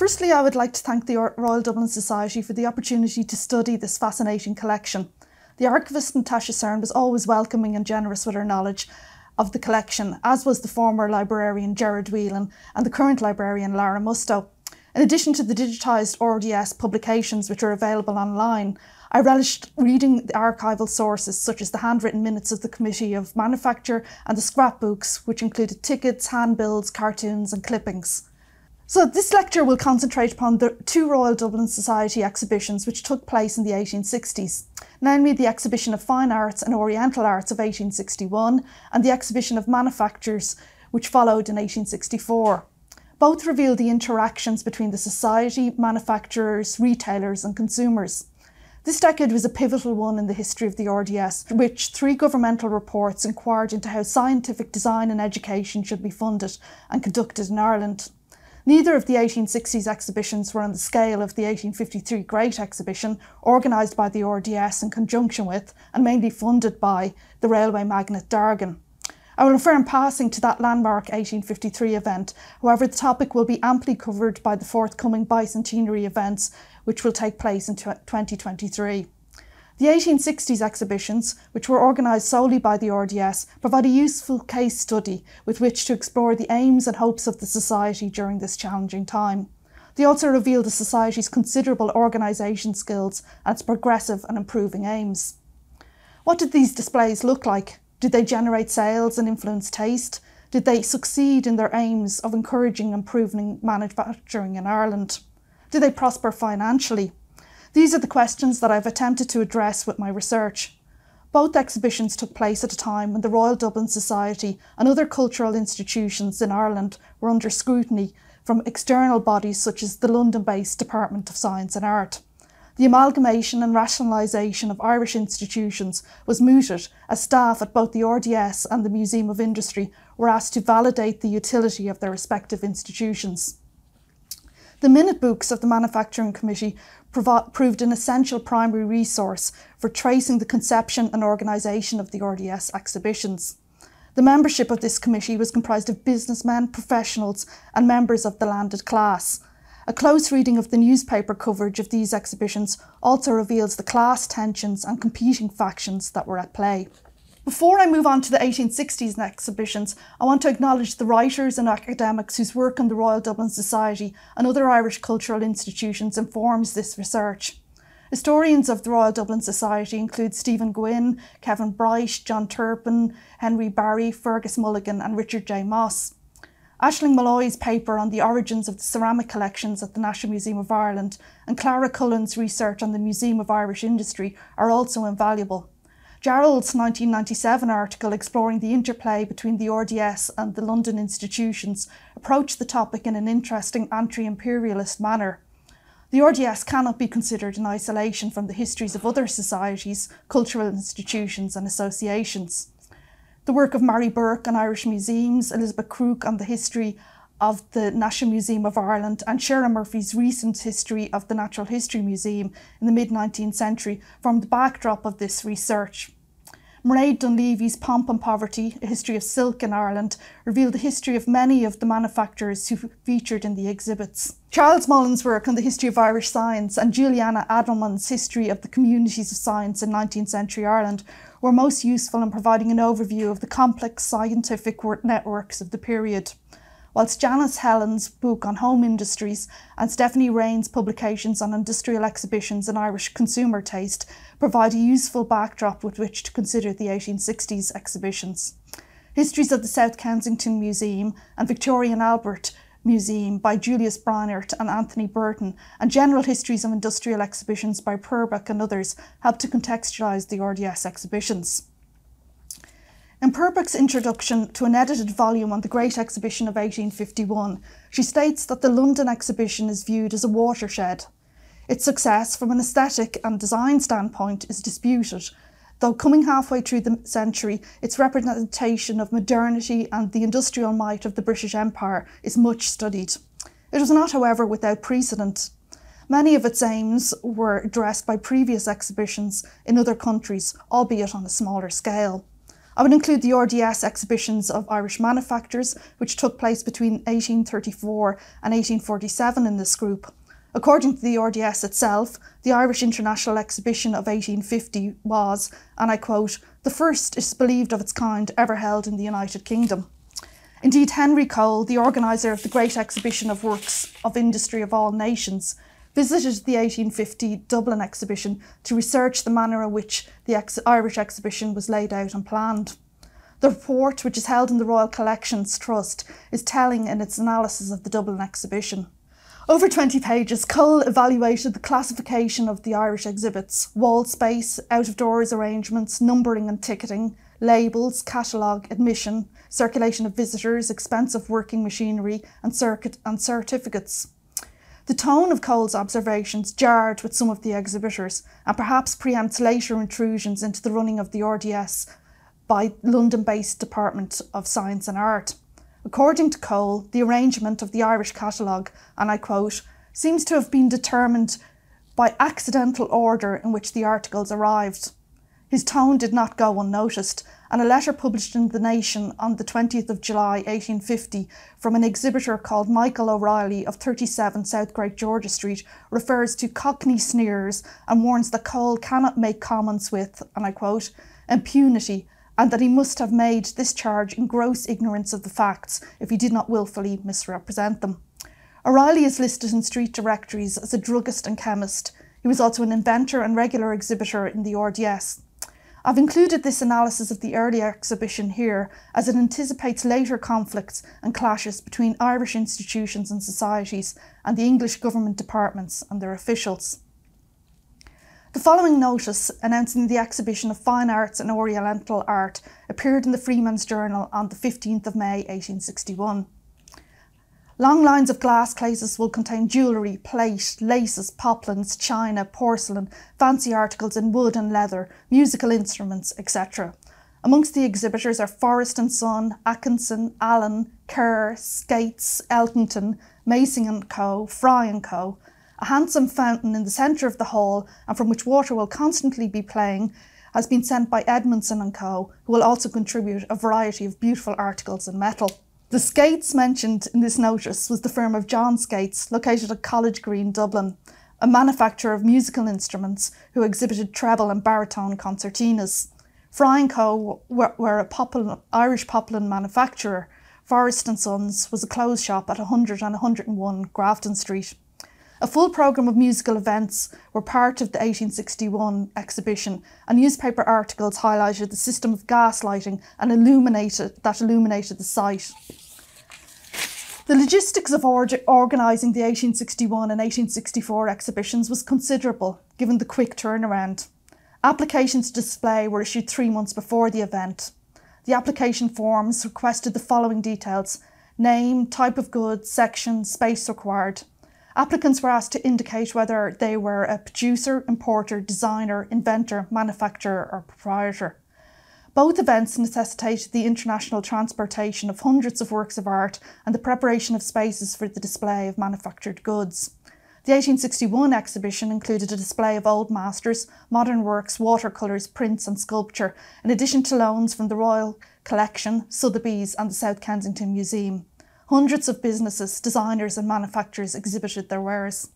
Firstly, I would like to thank the Royal Dublin Society for the opportunity to study this fascinating collection. The archivist Natasha Cern was always welcoming and generous with her knowledge of the collection, as was the former librarian Gerard Whelan and the current librarian Lara Musto. In addition to the digitised RDS publications which are available online, I relished reading the archival sources such as the handwritten minutes of the Committee of Manufacture and the scrapbooks, which included tickets, handbills, cartoons, and clippings. So, this lecture will concentrate upon the two Royal Dublin Society exhibitions which took place in the 1860s, namely the Exhibition of Fine Arts and Oriental Arts of 1861 and the Exhibition of Manufactures, which followed in 1864. Both reveal the interactions between the society, manufacturers, retailers, and consumers. This decade was a pivotal one in the history of the RDS, which three governmental reports inquired into how scientific design and education should be funded and conducted in Ireland. Neither of the 1860s exhibitions were on the scale of the 1853 Great Exhibition, organised by the RDS in conjunction with and mainly funded by the railway magnate Dargan. I will refer in passing to that landmark 1853 event. However, the topic will be amply covered by the forthcoming bicentenary events, which will take place in 2023. The 1860s exhibitions, which were organised solely by the RDS, provide a useful case study with which to explore the aims and hopes of the Society during this challenging time. They also reveal the Society's considerable organisation skills and its progressive and improving aims. What did these displays look like? Did they generate sales and influence taste? Did they succeed in their aims of encouraging and improving manufacturing in Ireland? Did they prosper financially? These are the questions that I've attempted to address with my research. Both exhibitions took place at a time when the Royal Dublin Society and other cultural institutions in Ireland were under scrutiny from external bodies such as the London based Department of Science and Art. The amalgamation and rationalisation of Irish institutions was mooted as staff at both the RDS and the Museum of Industry were asked to validate the utility of their respective institutions. The minute books of the Manufacturing Committee proved an essential primary resource for tracing the conception and organisation of the RDS exhibitions. The membership of this committee was comprised of businessmen, professionals, and members of the landed class, a close reading of the newspaper coverage of these exhibitions also reveals the class tensions and competing factions that were at play. Before I move on to the 1860s exhibitions, I want to acknowledge the writers and academics whose work in the Royal Dublin Society and other Irish cultural institutions informs this research. Historians of the Royal Dublin Society include Stephen Gwynn, Kevin Bright, John Turpin, Henry Berry, Fergus Mulligan, and Richard J. Moss. Ashling Molloy's paper on the origins of the ceramic collections at the National Museum of Ireland and Clara Cullen's research on the Museum of Irish Industry are also invaluable. Jarrell's 1997 article exploring the interplay between the RDS and the London institutions approached the topic in an interesting anti imperialist manner. The RDS cannot be considered in isolation from the histories of other societies, cultural institutions, and associations. The work of Mary Bourke on Irish museums, Elizabeth Crooke on the history of the National Museum of Ireland, and Sharon Murphy's recent history of the Natural History Museum in the mid 19th century formed the backdrop of this research. Mairead Dunlevy's Pomp and Poverty, A History of Silk in Ireland, revealed the history of many of the manufacturers who featured in the exhibits. Charles Mollan's work on the history of Irish science and Juliana Adelman's history of the communities of science in 19th century Ireland were most useful in providing an overview of the complex scientific networks of the period. Whilst Janice Helland's book on home industries and Stephanie Rains' publications on industrial exhibitions and Irish consumer taste provide a useful backdrop with which to consider the 1860s exhibitions. Histories of the South Kensington Museum and Victoria and Albert Museum by Julius Bryant and Anthony Burton, and general histories of industrial exhibitions by Purbrick and others help to contextualise the RDS exhibitions. In Purbrick's introduction to an edited volume on the Great Exhibition of 1851, she states that the London exhibition is viewed as a watershed. Its success from an aesthetic and design standpoint is disputed, Though coming halfway through the century, its representation of modernity and the industrial might of the British Empire is much studied. It was not, however, without precedent. Many of its aims were addressed by previous exhibitions in other countries, albeit on a smaller scale. I would include the RDS exhibitions of Irish manufacturers, which took place between 1834 and 1847 in this group. According to the RDS itself, the Irish International Exhibition of 1850 was, and I quote, the first is believed of its kind ever held in the United Kingdom. Indeed, Henry Cole, the organiser of the Great Exhibition of Works of Industry of All Nations, visited the 1850 Dublin exhibition to research the manner in which the ex- Irish exhibition was laid out and planned. The report, which is held in the Royal Collections Trust, is telling in its analysis of the Dublin exhibition. Over 20 pages, Cole evaluated the classification of the Irish exhibits wall space, out of doors arrangements, numbering and ticketing, labels, catalogue, admission, circulation of visitors, expense of working machinery, and, circuit and certificates. The tone of Cole's observations jarred with some of the exhibitors and perhaps preempts later intrusions into the running of the RDS by London based Department of Science and Art. According to Cole, the arrangement of the Irish catalogue, and I quote, seems to have been determined by accidental order in which the articles arrived. His tone did not go unnoticed, and a letter published in The Nation on the 20th of July 1850 from an exhibitor called Michael O'Reilly of 37 South Great George's Street refers to Cockney sneers and warns that Cole cannot make comments with, and I quote, impunity, and that he must have made this charge in gross ignorance of the facts if he did not wilfully misrepresent them. O'Reilly is listed in street directories as a druggist and chemist. He was also an inventor and regular exhibitor in the RDS. I've included this analysis of the early exhibition here as it anticipates later conflicts and clashes between Irish institutions and societies and the English government departments and their officials. The following notice announcing the exhibition of fine arts and oriental art appeared in the Freeman's Journal on the 15th of May 1861. Long lines of glass cases will contain jewellery, plate, laces, poplins, china, porcelain, fancy articles in wood and leather, musical instruments, etc. Amongst the exhibitors are Forrest and Son, Atkinson, Allen, Kerr, Scates, Elkington, Mason and Co., Fry and Co. A handsome fountain in the centre of the hall and from which water will constantly be playing has been sent by Edmondson and Co., who will also contribute a variety of beautiful articles in metal. The Scates mentioned in this notice was the firm of John Scates, located at College Green, Dublin, a manufacturer of musical instruments who exhibited treble and baritone concertinas. Fry & Co. were, were a poplin, Irish poplin manufacturer. Forrest & Sons was a clothes shop at 100 and 101 Grafton Street. A full programme of musical events were part of the 1861 exhibition, and newspaper articles highlighted the system of gas lighting and illuminated, that illuminated the site. The logistics of organising the 1861 and 1864 exhibitions was considerable, given the quick turnaround. Applications to display were issued three months before the event. The application forms requested the following details name, type of goods, section, space required. Applicants were asked to indicate whether they were a producer, importer, designer, inventor, manufacturer, or proprietor. Both events necessitated the international transportation of hundreds of works of art and the preparation of spaces for the display of manufactured goods. The 1861 exhibition included a display of old masters, modern works, watercolours, prints, and sculpture, in addition to loans from the Royal Collection, Sotheby's, and the South Kensington Museum. Hundreds of businesses, designers, and manufacturers exhibited their wares.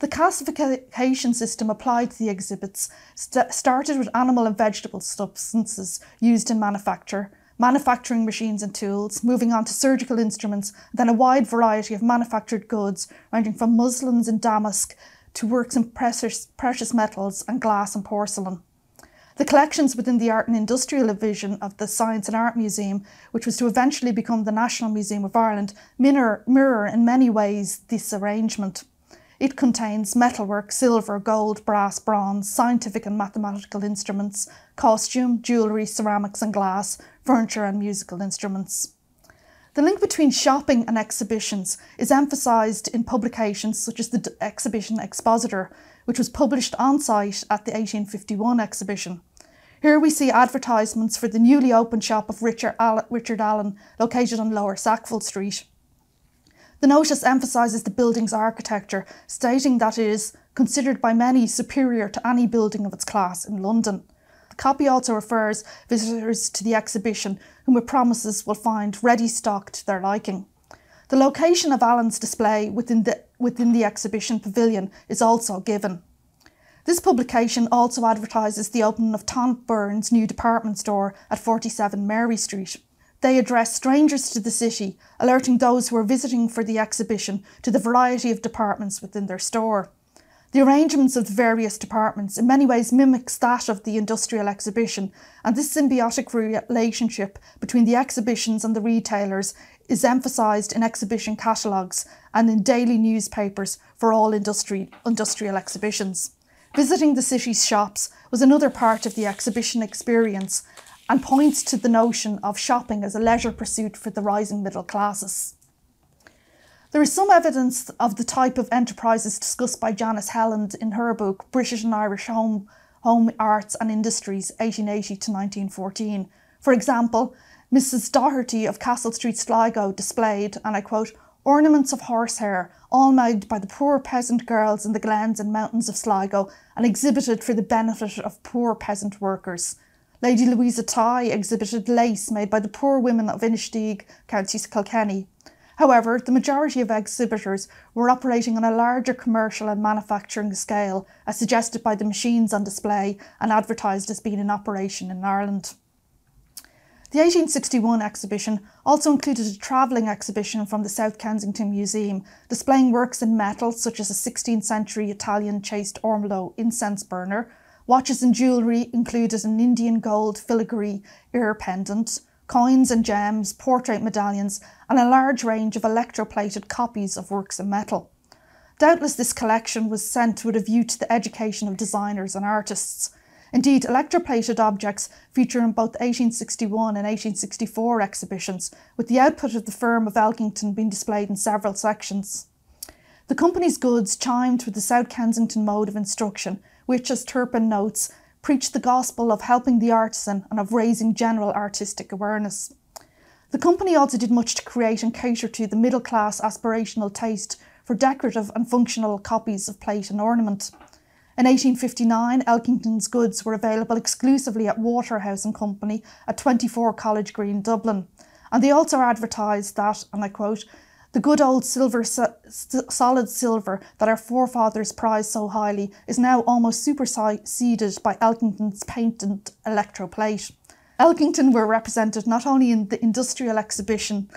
The classification system applied to the exhibits st- started with animal and vegetable substances used in manufacture, manufacturing machines and tools, moving on to surgical instruments, then a wide variety of manufactured goods, ranging from muslins and damask to works in precious, precious metals and glass and porcelain. The collections within the Art and Industrial Division of the Science and Art Museum, which was to eventually become the National Museum of Ireland, mirror, mirror in many ways this arrangement. It contains metalwork, silver, gold, brass, bronze, scientific and mathematical instruments, costume, jewellery, ceramics and glass, furniture and musical instruments. The link between shopping and exhibitions is emphasised in publications such as the Exhibition Expositor, which was published on site at the 1851 exhibition. Here we see advertisements for the newly opened shop of Richard, Allen, located on Lower Sackville Street. The notice emphasises the building's architecture, stating that it is considered by many superior to any building of its class in London. The copy also refers visitors to the exhibition whom it promises will find ready stock to their liking. The location of Allen's display within the, within the exhibition pavilion is also given. This publication also advertises the opening of Todd Burns' new department store at 47 Mary Street. They address strangers to the city, alerting those who are visiting for the exhibition to the variety of departments within their store. The arrangements of the various departments in many ways mimics that of the industrial exhibition, and this symbiotic relationship between the exhibitions and the retailers is emphasised in exhibition catalogues and in daily newspapers for all industry, industrial exhibitions. Visiting the city's shops was another part of the exhibition experience and points to the notion of shopping as a leisure pursuit for the rising middle classes. There is some evidence of the type of enterprises discussed by Janice Helland in her book British and Irish Home, Home Arts and Industries 1880 to 1914. For example, Mrs. Doherty of Castle Street, Sligo displayed, and I quote, ornaments of horsehair, all made by the poor peasant girls in the glens and mountains of Sligo and exhibited for the benefit of poor peasant workers. Lady Louisa Tighe exhibited lace made by the poor women of Inistioge, County Kilkenny. However, the majority of exhibitors were operating on a larger commercial and manufacturing scale, as suggested by the machines on display and advertised as being in operation in Ireland. The 1861 exhibition also included a travelling exhibition from the South Kensington Museum, displaying works in metal such as a 16th century Italian chased ormolu incense burner. Watches and jewellery included an Indian gold filigree ear pendant, coins and gems, portrait medallions, and a large range of electroplated copies of works in metal. Doubtless this collection was sent with a view to the education of designers and artists. Indeed, electroplated objects feature in both 1861 and 1864 exhibitions, with the output of the firm of Elkington being displayed in several sections. The company's goods chimed with the South Kensington mode of instruction, which, as Turpin notes, preached the gospel of helping the artisan and of raising general artistic awareness. The company also did much to create and cater to the middle class aspirational taste for decorative and functional copies of plate and ornament. In 1859, Elkington's goods were available exclusively at Waterhouse and Company at 24 College Green, Dublin. And they also advertised that, and I quote, the good old silver, solid silver that our forefathers prized so highly is now almost superseded by Elkington's patent electroplate. Elkington were represented not only in the industrial exhibition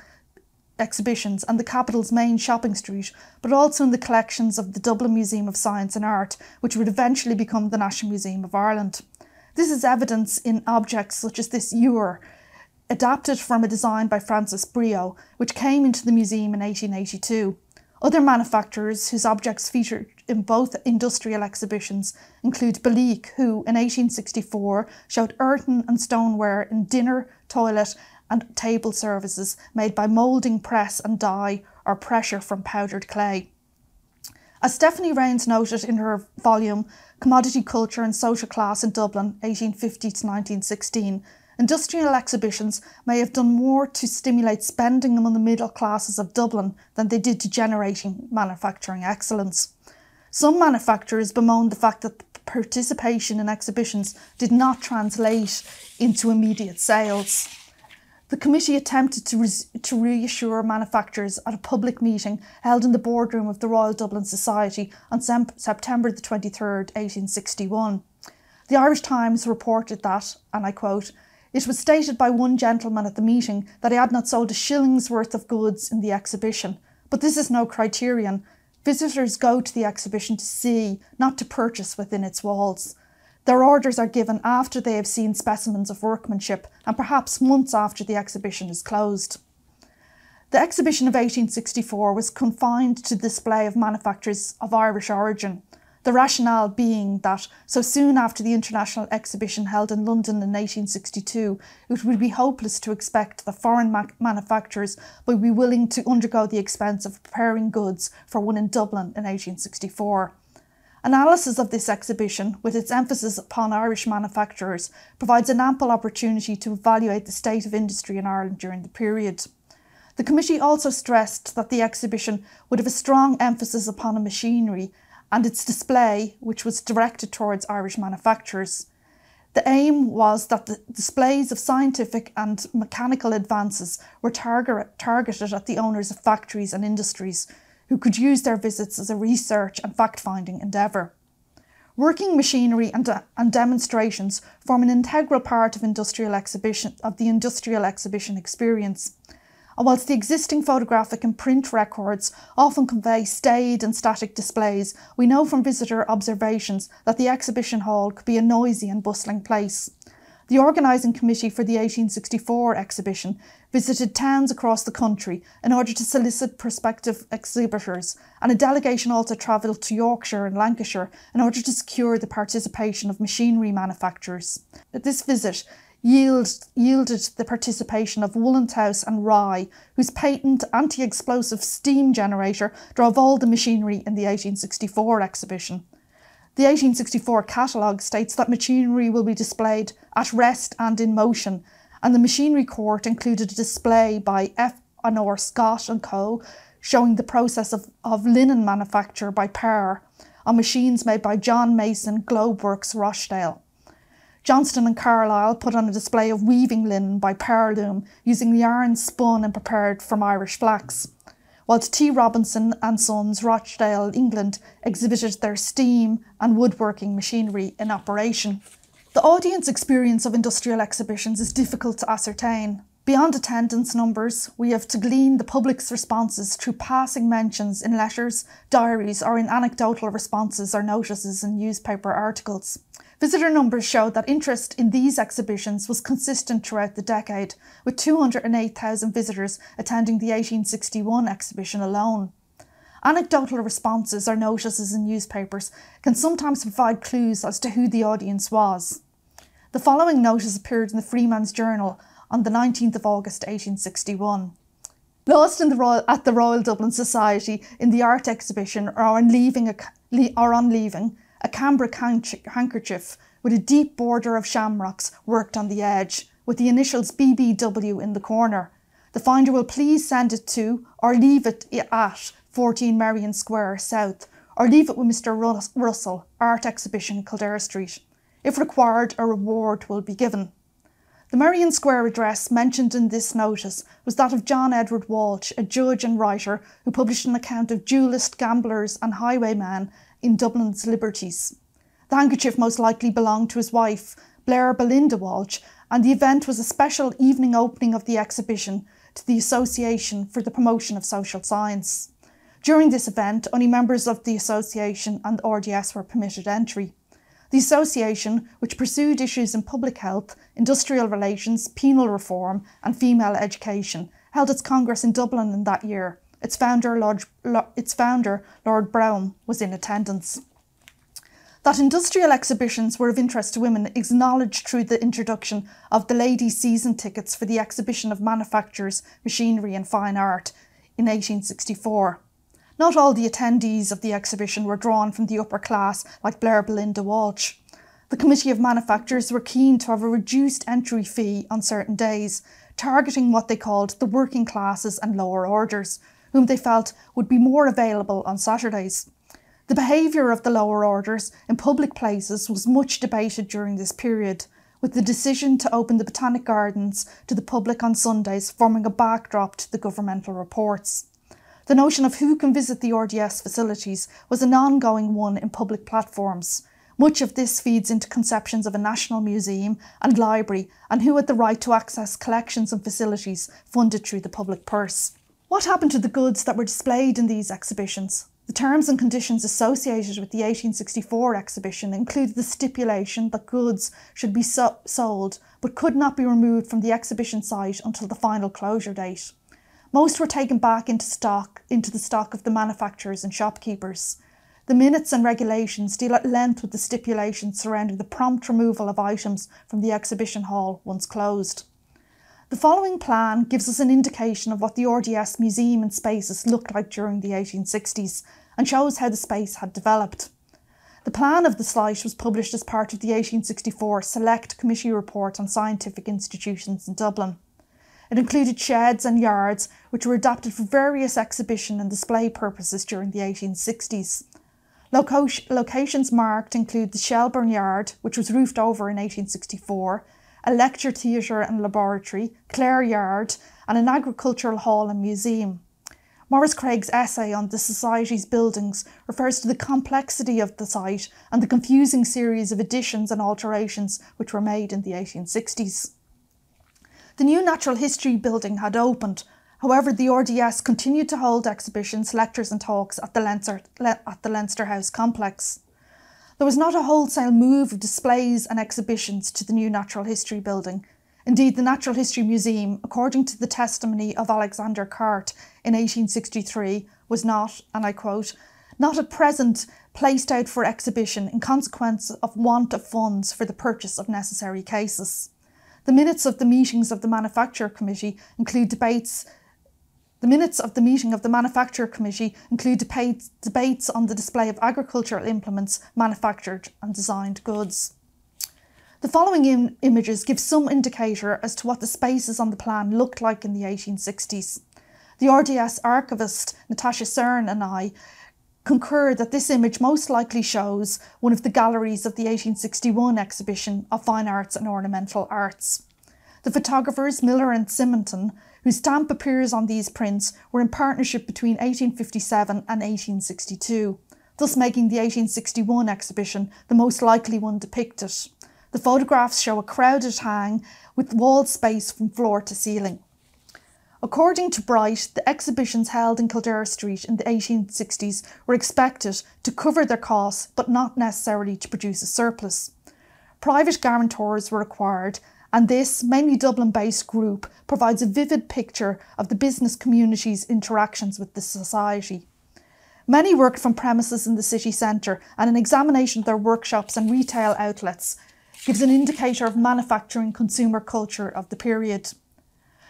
exhibitions and the capital's main shopping street, but also in the collections of the Dublin Museum of Science and Art, which would eventually become the National Museum of Ireland. This is evidence in objects such as this ewer, adapted from a design by Francis Briot, which came into the museum in 1882. Other manufacturers whose objects featured in both industrial exhibitions include Belleek, who in 1864 showed earthen and stoneware in dinner, toilet, and table services made by moulding press and die or pressure from powdered clay. As Stephanie Rains noted in her volume Commodity Culture and Social Class in Dublin, 1850 to 1916, industrial exhibitions may have done more to stimulate spending among the middle classes of Dublin than they did to generating manufacturing excellence. Some manufacturers bemoaned the fact that participation in exhibitions did not translate into immediate sales. The committee attempted to, to reassure manufacturers at a public meeting held in the boardroom of the Royal Dublin Society on September the 23rd, 1861. The Irish Times reported that, and I quote, it was stated by one gentleman at the meeting that he had not sold a shilling's worth of goods in the exhibition. But this is no criterion. Visitors go to the exhibition to see, not to purchase within its walls. Their orders are given after they have seen specimens of workmanship and perhaps months after the exhibition is closed. The exhibition of 1864 was confined to display of manufactures of Irish origin, the rationale being that so soon after the international exhibition held in London in 1862, it would be hopeless to expect that foreign ma- manufacturers would be willing to undergo the expense of preparing goods for one in Dublin in 1864. Analysis of this exhibition, with its emphasis upon Irish manufacturers, provides an ample opportunity to evaluate the state of industry in Ireland during the period. The committee also stressed that the exhibition would have a strong emphasis upon machinery and its display, which was directed towards Irish manufacturers. The aim was that the displays of scientific and mechanical advances were target, targeted at the owners of factories and industries who could use their visits as a research and fact finding endeavour. Working machinery and, de- and demonstrations form an integral part of industrial exhibition of the industrial exhibition experience. And whilst the existing photographic and print records often convey staid and static displays, we know from visitor observations that the exhibition hall could be a noisy and bustling place. The organising committee for the 1864 exhibition visited towns across the country in order to solicit prospective exhibitors, and a delegation also travelled to Yorkshire and Lancashire in order to secure the participation of machinery manufacturers. At this visit, yield, yielded the participation of Woollenhouse and Rye, whose patent anti explosive steam generator drove all the machinery in the 1864 exhibition. The 1864 catalogue states that machinery will be displayed at rest and in motion, and the machinery court included a display by F. Honor Scott and Co. showing the process of, of linen manufacture by Parr on machines made by John Mason Globeworks Rochdale. Johnston and Carlisle put on a display of weaving linen by powerloom using yarn spun and prepared from Irish flax whilst T. Robinson and Sons, Rochdale, England, exhibited their steam and woodworking machinery in operation. The audience experience of industrial exhibitions is difficult to ascertain. Beyond attendance numbers, we have to glean the public's responses through passing mentions in letters, diaries, or in anecdotal responses or notices in newspaper articles. Visitor numbers showed that interest in these exhibitions was consistent throughout the decade, with 208,000 visitors attending the 1861 exhibition alone. Anecdotal responses or notices in newspapers can sometimes provide clues as to who the audience was. The following notice appeared in the Freeman's Journal on the 19th of August 1861. Lost the Royal, at the Royal Dublin Society in the art exhibition or on leaving, or on leaving a cambric handkerchief with a deep border of shamrocks worked on the edge, with the initials BBW in the corner. The finder will please send it to or leave it at 14 Merrion Square South, or leave it with Mr. Russell, Art Exhibition, Kildare Street. If required, a reward will be given. The Merrion Square address mentioned in this notice was that of John Edward Walsh, a judge and writer who published an account of duellists, gamblers, and highwaymen in Dublin's Liberties. The handkerchief most likely belonged to his wife, Blair Belinda Walsh, and the event was a special evening opening of the exhibition to the Association for the Promotion of Social Science. During this event, only members of the association and RDS were permitted entry. The association, which pursued issues in public health, industrial relations, penal reform, and female education, held its congress in Dublin in that year its founder, Lord, its founder, Lord Brougham, was in attendance. That industrial exhibitions were of interest to women is acknowledged through the introduction of the ladies' season tickets for the exhibition of manufactures, machinery, and fine art in 1864. Not all the attendees of the exhibition were drawn from the upper class like Blair Belinda Walsh. The Committee of Manufacturers were keen to have a reduced entry fee on certain days, targeting what they called the working classes and lower orders, whom they felt would be more available on Saturdays. The behaviour of the lower orders in public places was much debated during this period, with the decision to open the Botanic Gardens to the public on Sundays forming a backdrop to the governmental reports. The notion of who can visit the RDS facilities was an ongoing one in public platforms. Much of this feeds into conceptions of a national museum and library and who had the right to access collections and facilities funded through the public purse. What happened to the goods that were displayed in these exhibitions? The terms and conditions associated with the 1864 exhibition included the stipulation that goods should be so- sold but could not be removed from the exhibition site until the final closure date. Most were taken back into stock into the stock of the manufacturers and shopkeepers. The minutes and regulations deal at length with the stipulations surrounding the prompt removal of items from the exhibition hall once closed. The following plan gives us an indication of what the RDS museum and spaces looked like during the 1860s and shows how the space had developed. The plan of the site was published as part of the 1864 Select Committee Report on Scientific Institutions in Dublin. It included sheds and yards which were adapted for various exhibition and display purposes during the 1860s. Loco- locations marked include the Shelbourne Yard, which was roofed over in 1864, a lecture theatre and laboratory, Clare Yard, and an agricultural hall and museum. Maurice Craig's essay on the Society's buildings refers to the complexity of the site and the confusing series of additions and alterations which were made in the 1860s. The new Natural History building had opened, however, the RDS continued to hold exhibitions, lectures, and talks at the Leinster, at the Leinster House complex. There was not a wholesale move of displays and exhibitions to the new Natural History building. Indeed, the Natural History Museum, according to the testimony of Alexander Carte in 1863, was not, and I quote, not at present placed out for exhibition in consequence of want of funds for the purchase of necessary cases. The minutes of the meetings of the Manufacture Committee include debates the minutes of the meeting of the Manufacture Committee include debates on the display of agricultural implements, manufactured and designed goods. The following Im- images give some indicator as to what the spaces on the plan looked like in the 1860s. The RDS archivist Natasha Cern and I concur that this image most likely shows one of the galleries of the 1861 exhibition of fine arts and ornamental arts. The photographers Miller and Simonton whose stamp appears on these prints, were in partnership between 1857 and 1862, thus making the 1861 exhibition the most likely one depicted. The photographs show a crowded hang with wall space from floor to ceiling. According to Bright, the exhibitions held in Kildare Street in the 1860s were expected to cover their costs but not necessarily to produce a surplus. Private guarantors were required and this, mainly Dublin based group, provides a vivid picture of the business community's interactions with the society. Many worked from premises in the city centre, and an examination of their workshops and retail outlets gives an indicator of manufacturing consumer culture of the period.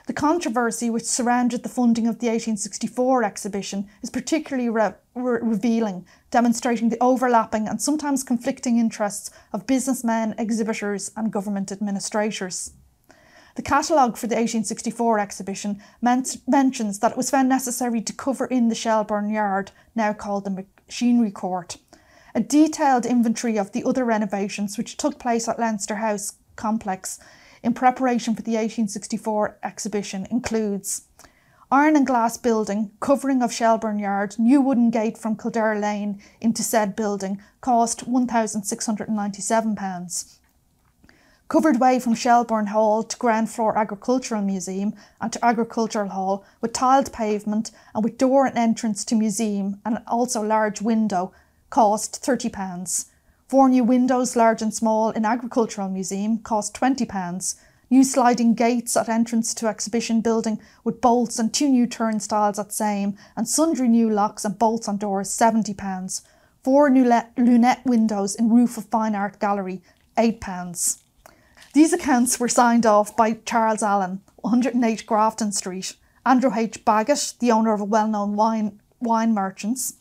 The controversy which surrounded the funding of the 1864 exhibition is particularly re- re- revealing, demonstrating the overlapping and sometimes conflicting interests of businessmen, exhibitors, and government administrators. The catalogue for the 1864 exhibition mentions that it was found necessary to cover in the Shelbourne Yard, now called the Machinery Court. A detailed inventory of the other renovations which took place at Leinster House complex in preparation for the 1864 exhibition includes iron and glass building, covering of Shelbourne Yard, new wooden gate from Kildare Lane into said building cost £1,697. Covered way from Shelbourne Hall to ground floor Agricultural Museum and to Agricultural Hall with tiled pavement and with door and entrance to museum and also large window cost £30. Four new windows, large and small, in Agricultural Museum cost £20. New sliding gates at entrance to exhibition building with bolts and two new turnstiles at same and sundry new locks and bolts on doors £70. Four new lunette windows in roof of fine art gallery £8. These accounts were signed off by Charles Allen, 108 Grafton Street, Andrew H. Baggett, the owner of a well-known wine wine merchants,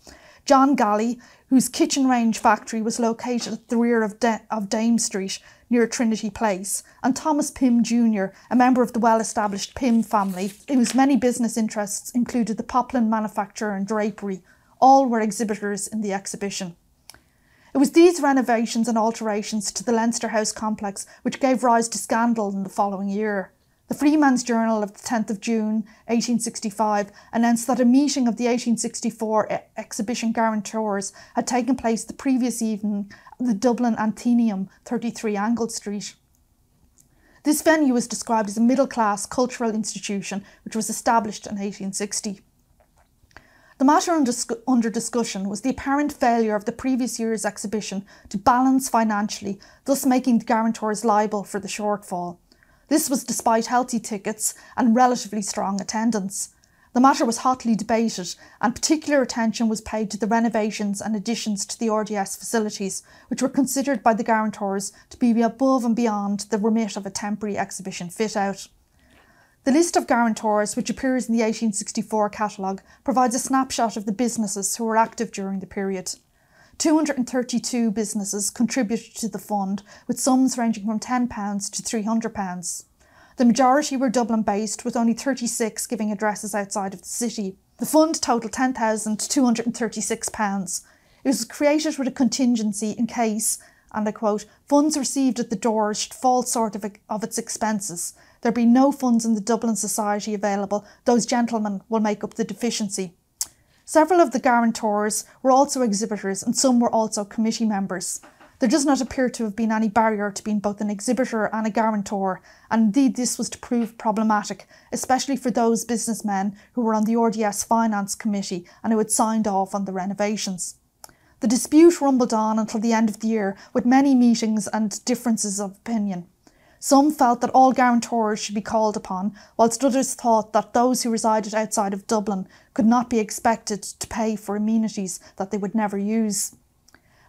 John Galley, whose kitchen range factory was located at the rear of, De- of Dame Street near Trinity Place, and Thomas Pim Jr., a member of the well established Pim family, whose many business interests included the poplin manufacture and drapery. All were exhibitors in the exhibition. It was these renovations and alterations to the Leinster House complex which gave rise to scandal in the following year. The Freeman's Journal of the 10th of June 1865 announced that a meeting of the 1864 e- exhibition guarantors had taken place the previous evening at the Dublin Athenaeum, 33 Angle Street. This venue was described as a middle class cultural institution which was established in 1860. The matter under discussion was the apparent failure of the previous year's exhibition to balance financially, thus making the guarantors liable for the shortfall. This was despite healthy tickets and relatively strong attendance. The matter was hotly debated, and particular attention was paid to the renovations and additions to the RDS facilities, which were considered by the guarantors to be above and beyond the remit of a temporary exhibition fit out. The list of guarantors, which appears in the 1864 catalogue, provides a snapshot of the businesses who were active during the period. 232 businesses contributed to the fund, with sums ranging from £10 to £300. The majority were Dublin based, with only 36 giving addresses outside of the city. The fund totalled £10,236. It was created with a contingency in case, and I quote, funds received at the door should fall short of, of its expenses. There be no funds in the Dublin Society available. Those gentlemen will make up the deficiency. Several of the guarantors were also exhibitors and some were also committee members. There does not appear to have been any barrier to being both an exhibitor and a guarantor, and indeed this was to prove problematic, especially for those businessmen who were on the RDS Finance Committee and who had signed off on the renovations. The dispute rumbled on until the end of the year, with many meetings and differences of opinion. Some felt that all guarantors should be called upon, whilst others thought that those who resided outside of Dublin could not be expected to pay for amenities that they would never use.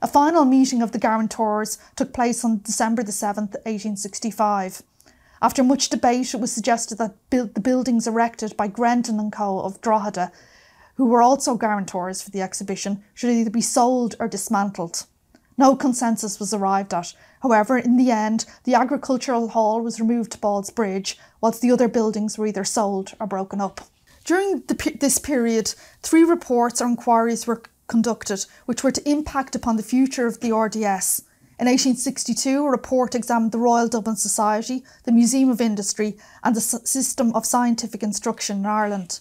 A final meeting of the guarantors took place on December the 7th, 1865. After much debate, it was suggested that the buildings erected by Grendon and Co. of Drogheda, who were also guarantors for the exhibition, should either be sold or dismantled. No consensus was arrived at. However, in the end, the agricultural hall was removed to Ballsbridge, whilst the other buildings were either sold or broken up. During the, this period, three reports or inquiries were conducted, which were to impact upon the future of the RDS. In 1862, a report examined the Royal Dublin Society, the Museum of Industry, and the system of scientific instruction in Ireland.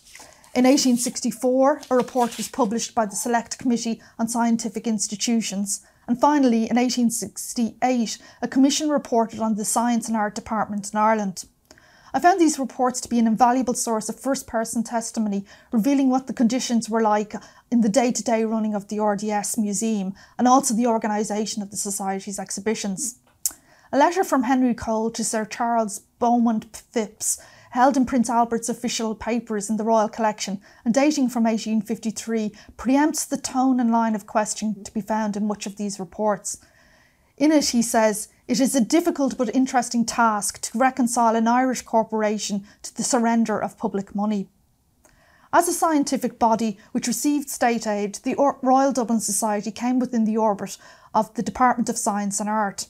In 1864, a report was published by the Select Committee on Scientific Institutions. And finally, in 1868, a commission reported on the Science and Art Department in Ireland. I found these reports to be an invaluable source of first person testimony, revealing what the conditions were like in the day to day running of the RDS Museum and also the organisation of the Society's exhibitions. A letter from Henry Cole to Sir Charles Beaumont Phipps, held in Prince Albert's official papers in the Royal Collection and dating from 1853, preempts the tone and line of question to be found in much of these reports. In it, he says, it is a difficult but interesting task to reconcile an Irish corporation to the surrender of public money. As a scientific body which received state aid, the Royal Dublin Society came within the orbit of the Department of Science and Art.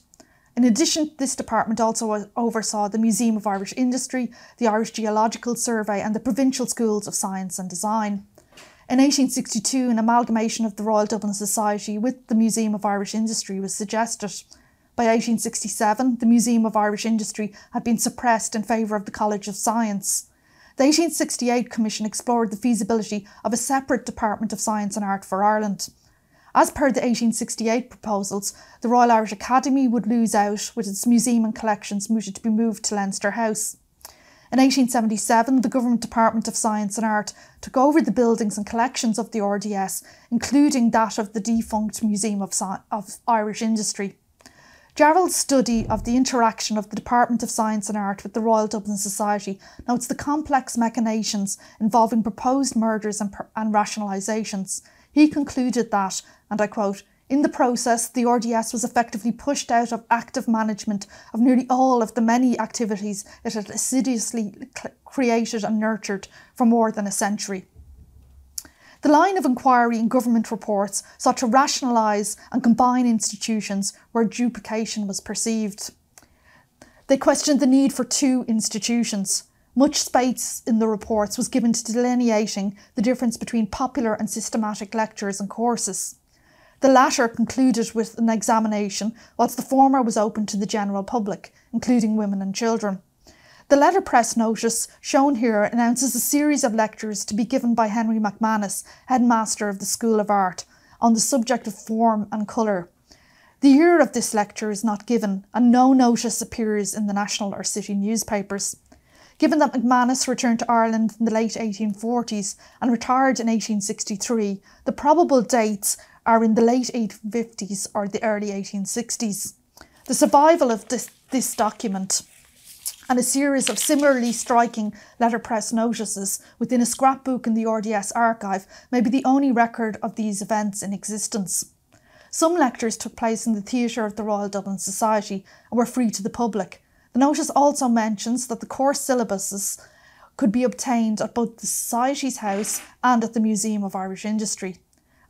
In addition, this department also oversaw the Museum of Irish Industry, the Irish Geological Survey, and the Provincial Schools of Science and Design. In 1862, an amalgamation of the Royal Dublin Society with the Museum of Irish Industry was suggested. By 1867, the Museum of Irish Industry had been suppressed in favour of the College of Science. The 1868 Commission explored the feasibility of a separate Department of Science and Art for Ireland. As per the 1868 proposals, the Royal Irish Academy would lose out with its museum and collections mooted to be moved to Leinster House. In 1877, the Government Department of Science and Art took over the buildings and collections of the RDS, including that of the defunct Museum of, of Irish Industry. Jarrell's study of the interaction of the Department of Science and Art with the Royal Dublin Society notes the complex machinations involving proposed mergers and, and rationalisations. He concluded that, and I quote, in the process, the RDS was effectively pushed out of active management of nearly all of the many activities it had assiduously created and nurtured for more than a century. The line of inquiry in government reports sought to rationalise and combine institutions where duplication was perceived. They questioned the need for two institutions. Much space in the reports was given to delineating the difference between popular and systematic lectures and courses. The latter concluded with an examination, whilst the former was open to the general public, including women and children. The letterpress notice shown here announces a series of lectures to be given by Henry McManus, headmaster of the School of Art, on the subject of form and colour. The year of this lecture is not given, and no notice appears in the national or city newspapers. Given that McManus returned to Ireland in the late 1840s and retired in 1863, the probable dates are in the late 1850s or the early 1860s. The survival of this, this document and a series of similarly striking letterpress notices within a scrapbook in the RDS archive may be the only record of these events in existence. Some lectures took place in the theatre of the Royal Dublin Society and were free to the public. The notice also mentions that the course syllabuses could be obtained at both the Society's house and at the Museum of Irish Industry.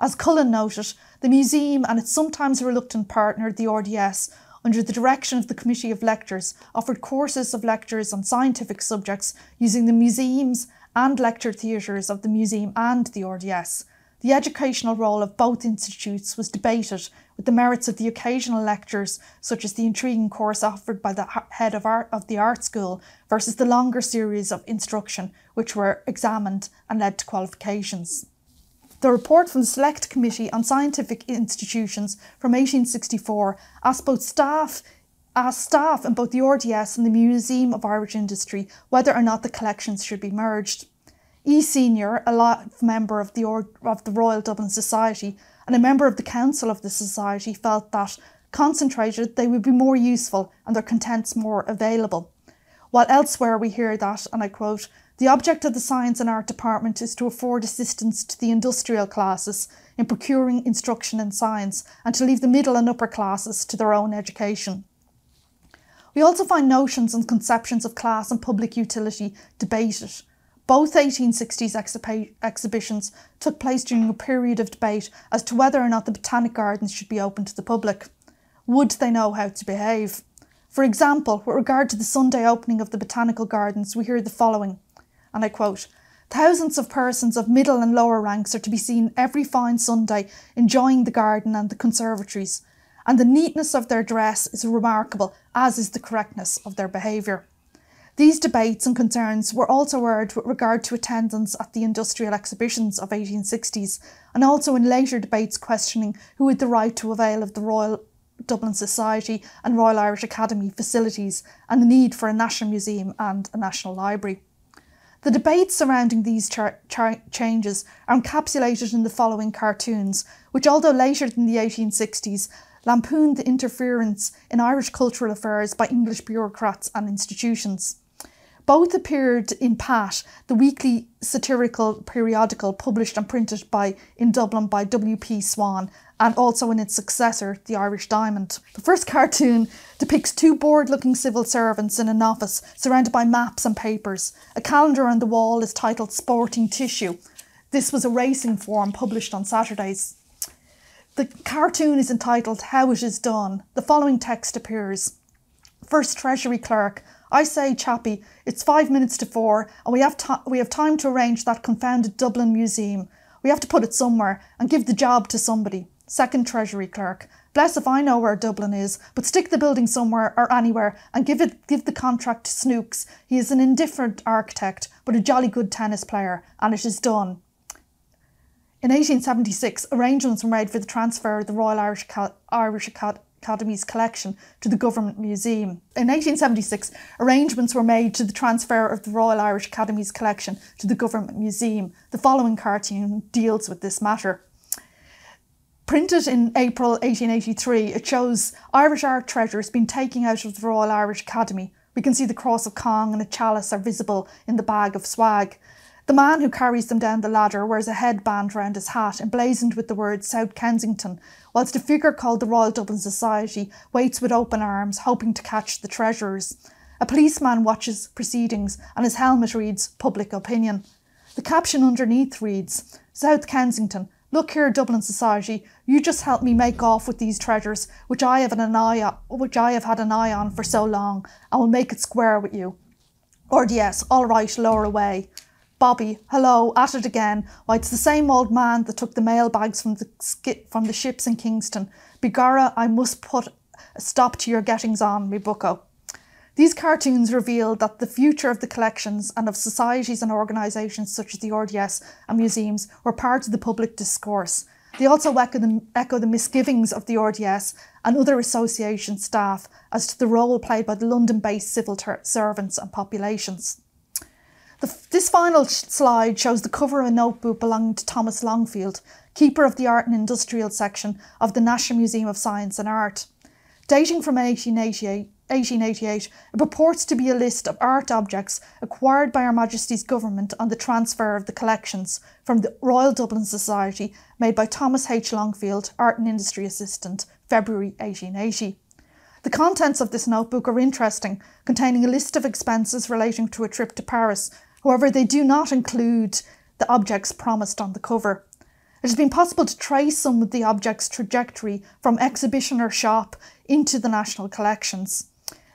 As Cullen noted, the museum and its sometimes reluctant partner, the RDS, under the direction of the Committee of Lectures, offered courses of lectures on scientific subjects using the museums and lecture theatres of the museum and the RDS. the educational role of both institutes was debated with the merits of the occasional lectures, such as the intriguing course offered by the head of, art, of the art school, versus the longer series of instruction, which were examined and led to qualifications. The report from the Select Committee on Scientific Institutions from 1864 asked both staff asked staff in both the RDS and the Museum of Irish Industry whether or not the collections should be merged. E. Senior, a life member of the, of the Royal Dublin Society and a member of the Council of the Society, felt that, concentrated, they would be more useful and their contents more available. While elsewhere we hear that, and I quote, the object of the Science and Art Department is to afford assistance to the industrial classes in procuring instruction in science and to leave the middle and upper classes to their own education. We also find notions and conceptions of class and public utility debated, both 1860s exhi- exhibitions took place during a period of debate as to whether or not the Botanic Gardens should be open to the public. Would they know how to behave? For example, with regard to the Sunday opening of the Botanical Gardens, we hear the following, and I quote Thousands of persons of middle and lower ranks are to be seen every fine Sunday enjoying the garden and the conservatories, and the neatness of their dress is remarkable, as is the correctness of their behaviour. These debates and concerns were also heard with regard to attendance at the industrial exhibitions of 1860s and also in later debates questioning who had the right to avail of the Royal Dublin Society and Royal Irish Academy facilities and the need for a national museum and a national library. The debates surrounding these changes are encapsulated in the following cartoons, which, although later than the 1860s, lampooned the interference in Irish cultural affairs by English bureaucrats and institutions. Both appeared in Pat, the weekly satirical periodical published and printed by in Dublin by W.P. Swan, and also in its successor, The Irish Diamond. The first cartoon depicts two bored looking civil servants in an office surrounded by maps and papers. A calendar on the wall is titled Sporting Tissue. This was a racing form published on Saturdays. The cartoon is entitled How It Is Done. The following text appears First Treasury Clerk, I say, chappie, it's five minutes to four, and we have, we have time to arrange that confounded Dublin Museum. We have to put it somewhere and give the job to somebody. Second Treasury Clerk. Bless if I know where Dublin is, but stick the building somewhere or anywhere and give it give the contract to Snooks. He is an indifferent architect, but a jolly good tennis player, and it is done. In 1876, arrangements were made for the transfer of the Royal Irish, Irish Academy's collection to the Government Museum. In 1876, arrangements were made to the transfer of the Royal Irish Academy's collection to the Government Museum. The following cartoon deals with this matter. Printed in April 1883, it shows Irish art treasures being taken out of the Royal Irish Academy. We can see the Cross of Cong and a chalice are visible in the bag of swag. The man who carries them down the ladder wears a headband round his hat emblazoned with the words South Kensington, whilst a figure called the Royal Dublin Society waits with open arms, hoping to catch the treasurers. A policeman watches proceedings and his helmet reads Public Opinion. The caption underneath reads South Kensington, look here, Dublin Society, you just help me make off with these treasures, which I have an eye on, which I have had an eye on for so long, and will make it square with you. Or yes, all right, lower away. Bobby, hello, at it again. Why, it's the same old man that took the mail bags from the skip from the ships in Kingstown. Begorra, I must put a stop to your gettings on, me bucko. These cartoons reveal that the future of the collections and of societies and organisations such as the RDS and museums were part of the public discourse. They also echo the, echo the misgivings of the RDS and other association staff as to the role played by the London based civil servants and populations. The, this final slide shows the cover of a notebook belonging to Thomas Longfield, keeper of the Art and Industrial section of the National Museum of Science and Art. Dating from 1888, 1888, it purports to be a list of art objects acquired by Her Majesty's Government on the transfer of the collections from the Royal Dublin Society made by Thomas H. Longfield, Art and Industry Assistant, February 1880. The contents of this notebook are interesting, containing a list of expenses relating to a trip to Paris However, they do not include the objects promised on the cover. It has been possible to trace some of the objects' trajectory from exhibition or shop into the national collections.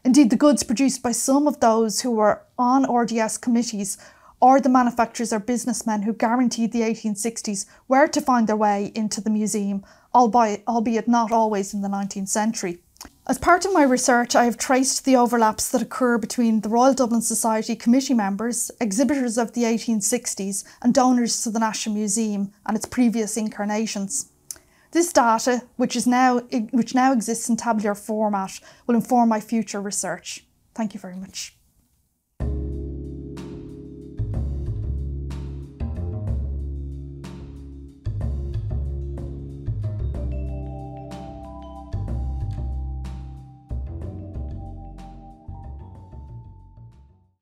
Indeed, the goods produced by some of those who were on RDS committees or the manufacturers or businessmen who guaranteed the 1860s were to find their way into the museum, albeit not always in the 19th century. As part of my research, I have traced the overlaps that occur between the Royal Dublin Society committee members, exhibitors of the 1860s, and donors to the National Museum and its previous incarnations. This data, which, is now, which now exists in tabular format, will inform my future research. Thank you very much.